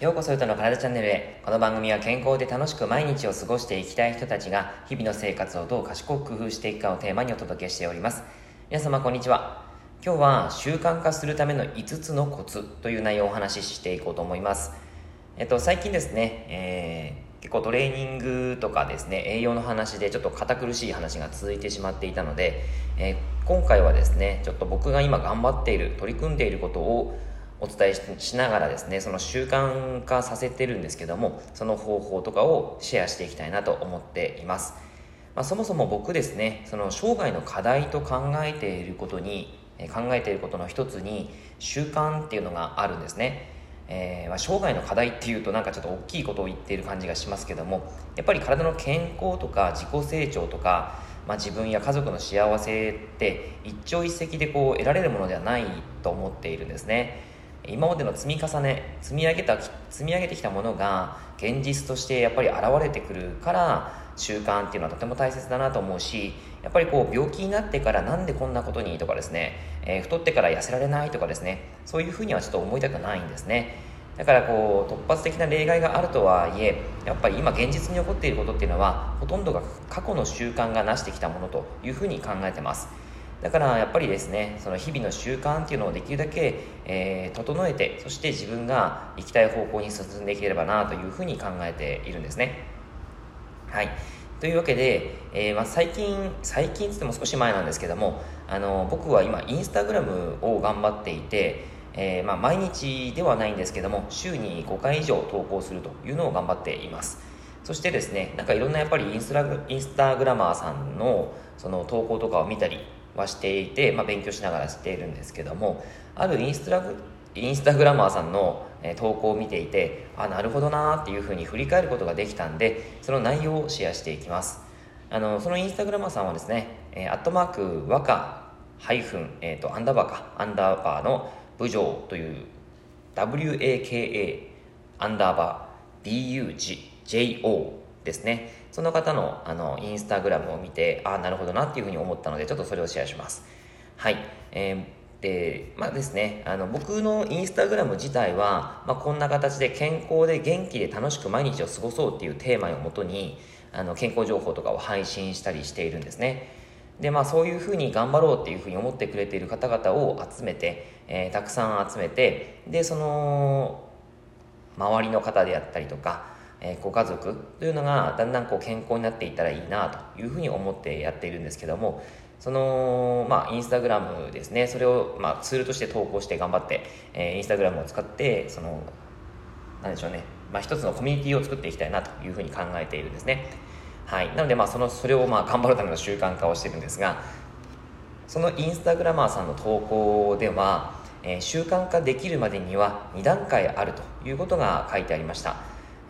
ようこそゆとの体チャンネルへ。この番組は健康で楽しく毎日を過ごしていきたい人たちが日々の生活をどう賢く工夫していくかをテーマにお届けしております。皆様こんにちは。今日は習慣化するための5つのコツという内容をお話ししていこうと思います。えっと最近ですね、えー結構トレーニングとかですね栄養の話でちょっと堅苦しい話が続いてしまっていたので、えー、今回はですねちょっと僕が今頑張っている取り組んでいることをお伝えしながらですねその習慣化させてるんですけどもその方法とかをシェアしていきたいなと思っています、まあ、そもそも僕ですねその生涯の課題と考えていることに考えていることの一つに習慣っていうのがあるんですね。えー、まあ、生涯の課題っていうとなんかちょっと大きいことを言っている感じがしますけどもやっぱり体の健康とか自己成長とか、まあ、自分や家族の幸せって一朝一夕でこう得られるものではないと思っているんですね。今までの積み重ね積み上げた積み上げてきたものが現実としてやっぱり現れてくるから習慣っていうのはとても大切だなと思うしやっぱりこう病気になってからなんでこんなことにとかですね、えー、太ってから痩せられないとかですねそういうふうにはちょっと思いたくないんですね。だからこう突発的な例外があるとはいえやっぱり今現実に起こっていることっていうのはほとんどが過去の習慣が成してきたものというふうに考えてます。だからやっぱりですねその日々の習慣っていうのをできるだけ、えー、整えてそして自分が行きたい方向に進んでいければなというふうに考えているんですね。はい。というわけで、えー、まあ、最近最近つっても少し前なんですけどもあの僕は今インスタグラムを頑張っていて、えー、まあ、毎日ではないんですけども週に5回以上投稿するというのを頑張っています。そしてですねなんかいろんなやっぱりインスタインスタグラマーさんのその投稿とかを見たりはしていて、まあ、勉強しながらしているんですけどもあるインスタグインスタグラマーさんの投稿を見ていてあなるほどなーっていうふうに振り返ることができたんでその内容をシェアしていきます。あのそのインスタグラマーさんはですね、えー、アットマーク和歌ハイフン、えーと、アンダーバーか。アンダーバーの部長という WAKA アンダーバー BUJO ですね。その方のあのインスタグラムを見てああなるほどなっていうふうに思ったのでちょっとそれをシェアします。はい、えーでまあですねあの僕のインスタグラム自体は、まあ、こんな形で健康で元気で楽しく毎日を過ごそうっていうテーマをもとにあの健康情報とかを配信したりしているんですね。でまあそういうふうに頑張ろうっていうふうに思ってくれている方々を集めて、えー、たくさん集めてでその周りの方であったりとか、えー、ご家族というのがだんだんこう健康になっていったらいいなというふうに思ってやっているんですけどもその、まあ、インスタグラムですね、それを、まあ、ツールとして投稿して頑張って、えー、インスタグラムを使って、その、なんでしょうね、まあ、一つのコミュニティを作っていきたいなというふうに考えているんですね。はい。なので、まあ、その、それを、まあ、頑張るための習慣化をしてるんですが、そのインスタグラマーさんの投稿では、えー、習慣化できるまでには2段階あるということが書いてありました。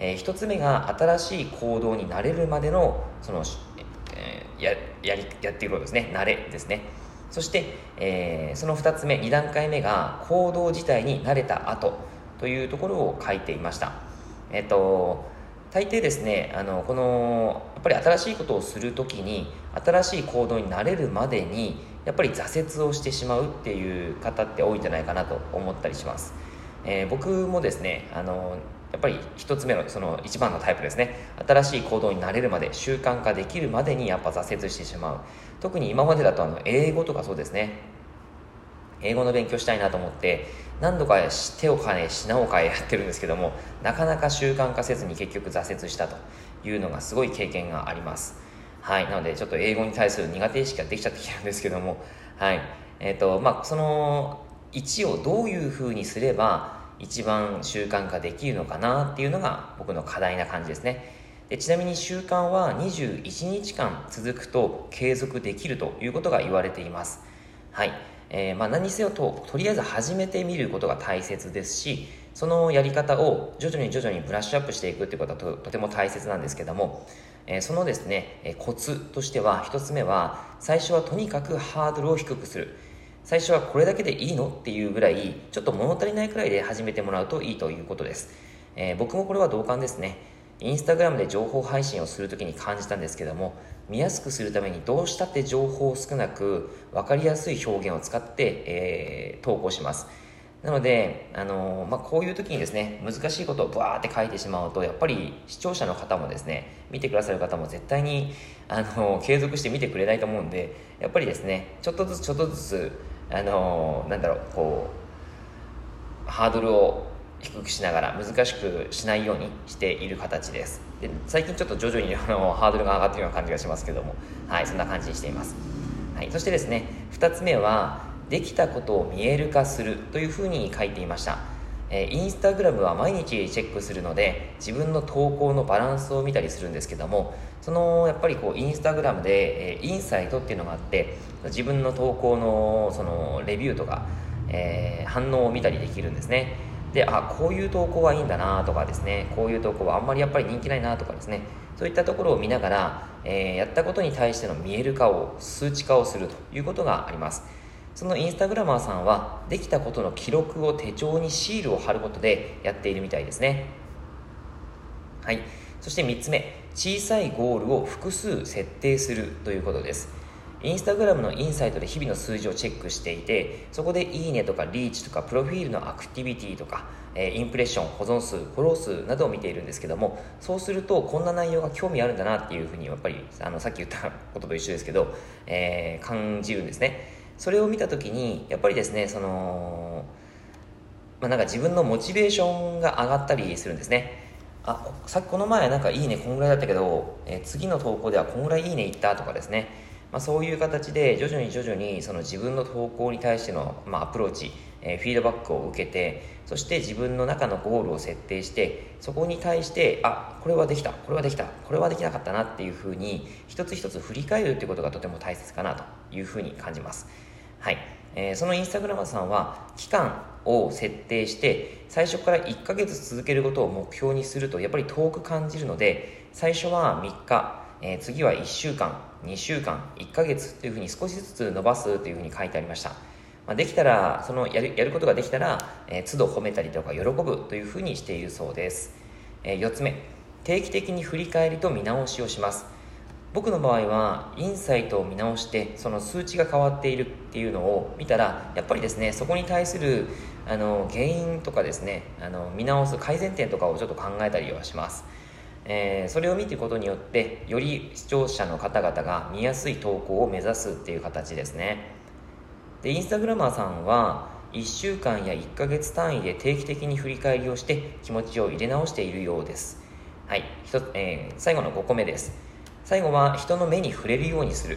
えー、1つ目が新しい行動になれるまでのそのややりやっていくことですね。慣れですね。そして、えー、その2つ目2段階目が行動自体に慣れた後というところを書いていました。えっ、と大抵ですねあのこのやっぱり新しいことをする時に新しい行動になれるまでにやっぱり挫折をしてしまうっていう方って多いんじゃないかなと思ったりします、えー、僕もですねあのやっぱり一つ目のその一番のタイプですね。新しい行動になれるまで習慣化できるまでにやっぱ挫折してしまう。特に今までだとあの英語とかそうですね。英語の勉強したいなと思って何度か手を変え品を変えやってるんですけどもなかなか習慣化せずに結局挫折したと。いうのがすごい経験があります。はい。なのでちょっと英語に対する苦手意識ができちゃってきてるんですけども。はい。えっ、ー、とまあその1をどういうふうにすれば一番習慣化できるのかなっていうのが僕の課題な感じですね。でちなみに習慣は21日間続くと継続できるということが言われています。はい、えー、まあ、何せよととりあえず始めてみることが大切ですしそのやり方を徐々に徐々にブラッシュアップしていくってことはととても大切なんですけども、えー、そのですね、えコツとしては1つ目は最初はとにかくハードルを低くする。最初はこれだけでいいの？っていうぐらいちょっと物足りないくらいで始めてもらうといいということです、えー、僕もこれは同感ですね。インスタグラムで情報配信をするときに感じたんですけども見やすくするためにどうしたって情報を少なく分かりやすい表現を使って、えー、投稿します。なので、あのまあ、こういう時にですね難しいことをブワーって書いてしまうとやっぱり視聴者の方もですね見てくださる方も絶対に、あの継続して見てくれないと思うんでやっぱりですねちょっとずつちょっとずつ、あのなんだろうこうハードルを低くしながら難しくしないようにしている形です。で最近ちょっと徐々にあのハードルが上がってるような感じがしますけども。はいそんな感じにしています、はい、そしてですね2つ目はできたことを見える化するというふうに書いていました。えインスタグラムは毎日チェックするので自分の投稿のバランスを見たりするんですけどもそのやっぱりこうインスタグラムで、えインサイトっていうのがあって自分の投稿のそのレビューとか、えー、反応を見たりできるんですね。であこういう投稿はいいんだなとかですねこういう投稿はあんまりやっぱり人気ないなとかですねそういったところを見ながら、え、やったことに対しての見える化を数値化をするということがあります。そのインスタグラマーさんはできたことの記録を手帳にシールを貼ることでやっているみたいですね。はい。そして3つ目。小さいゴールを複数設定するということです。インスタグラムのインサイトで日々の数字をチェックしていてそこでいいねとかリーチとかプロフィールのアクティビティとか、えインプレッション保存数フォロー数などを見ているんですけどもそうするとこんな内容が興味あるんだなっていうふうにやっぱりあのさっき言ったことと一緒ですけど、えー、感じるんですね。それを見た時にやっぱりですねその、まあ、なんか自分のモチベーションが上がったりするんですね。あさっきこの前なんかいいねこんぐらいだったけど、え、次の投稿ではこんぐらいいいねいったとかですね、まあ、そういう形で徐々に徐々にその自分の投稿に対しての、まあ、アプローチ、え、フィードバックを受けてそして自分の中のゴールを設定してそこに対してあこれはできたこれはできたこれはできなかったなっていうふうに一つ一つ振り返るっていうことがとても大切かなというふうに感じます。はい、えー、そのインスタグラマーさんは期間を設定して最初から1ヶ月続けることを目標にするとやっぱり遠く感じるので最初は3日、え、次は1週間2週間1ヶ月というふうに少しずつ伸ばすというふうに書いてありました、まあ、できたらそのやるやることができたら、えー、都度褒めたりとか喜ぶというふうにしているそうです、えー、4つ目。定期的に振り返りと見直しをします。僕の場合はインサイトを見直してその数値が変わっているっていうのを見たらやっぱりですねそこに対するあの原因とかですねあの見直す改善点とかをちょっと考えたりはします、えー、それを見ていくことによってより視聴者の方々が見やすい投稿を目指すっていう形ですね。でインスタグラマーさんは1週間や1ヶ月単位で定期的に振り返りをして気持ちを入れ直しているようです。はい、えー、最後の5個目です。最後は人の目に触れるようにする。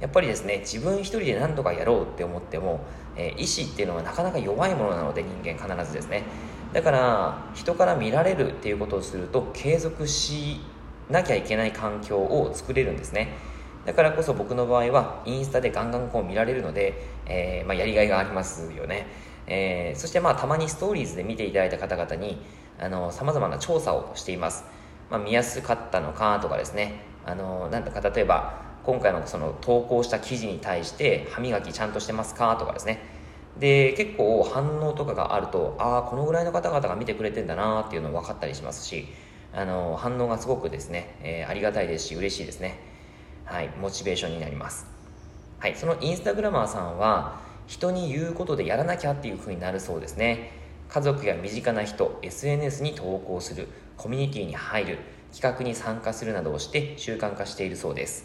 やっぱりですね自分一人で何とかやろうって思っても、えー、意志っていうのはなかなか弱いものなので人間必ずですね。だから人から見られるっていうことをすると継続しなきゃいけない環境を作れるんですね。だからこそ僕の場合はインスタでガンガンこう見られるので、えー、まあ、やりがいがありますよね、えー、そしてまあたまにストーリーズで見ていただいた方々にさまざまな調査をしています、まあ、見やすかったのかとかですね。あのなんとか例えば今回のその投稿した記事に対して歯磨きちゃんとしてますかとかですね。で結構反応とかがあるとああこのぐらいの方々が見てくれてんだなっていうの分かったりしますしあの反応がすごくですね、えー、ありがたいですし嬉しいですね。はいモチベーションになります。はいそのインスタグラマーさんは人に言うことでやらなきゃっていう風になるそうですね。家族や身近な人 SNS に投稿するコミュニティに入る企画に参加するなどをして習慣化しているそうです。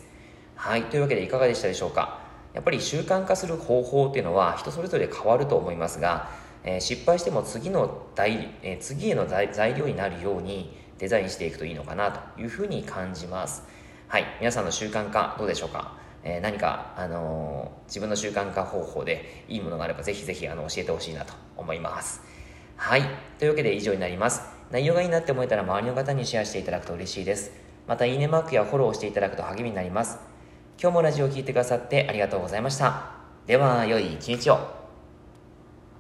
はいというわけでいかがでしたでしょうか。やっぱり習慣化する方法っていうのは人それぞれ変わると思いますが、えー、失敗しても次の代、えー、次への材料になるようにデザインしていくといいのかなというふうに感じます。はい皆さんの習慣化どうでしょうか？え何か、あのー、自分の習慣化方法でいいものがあればぜひぜひあの教えてほしいなと思いますはいというわけで以上になります内容がいいなって思えたら周りの方にシェアしていただくと嬉しいです。また、いいねマークやフォローしていただくと励みになります。今日もラジオを聴いてくださってありがとうございました。では、良い一日を。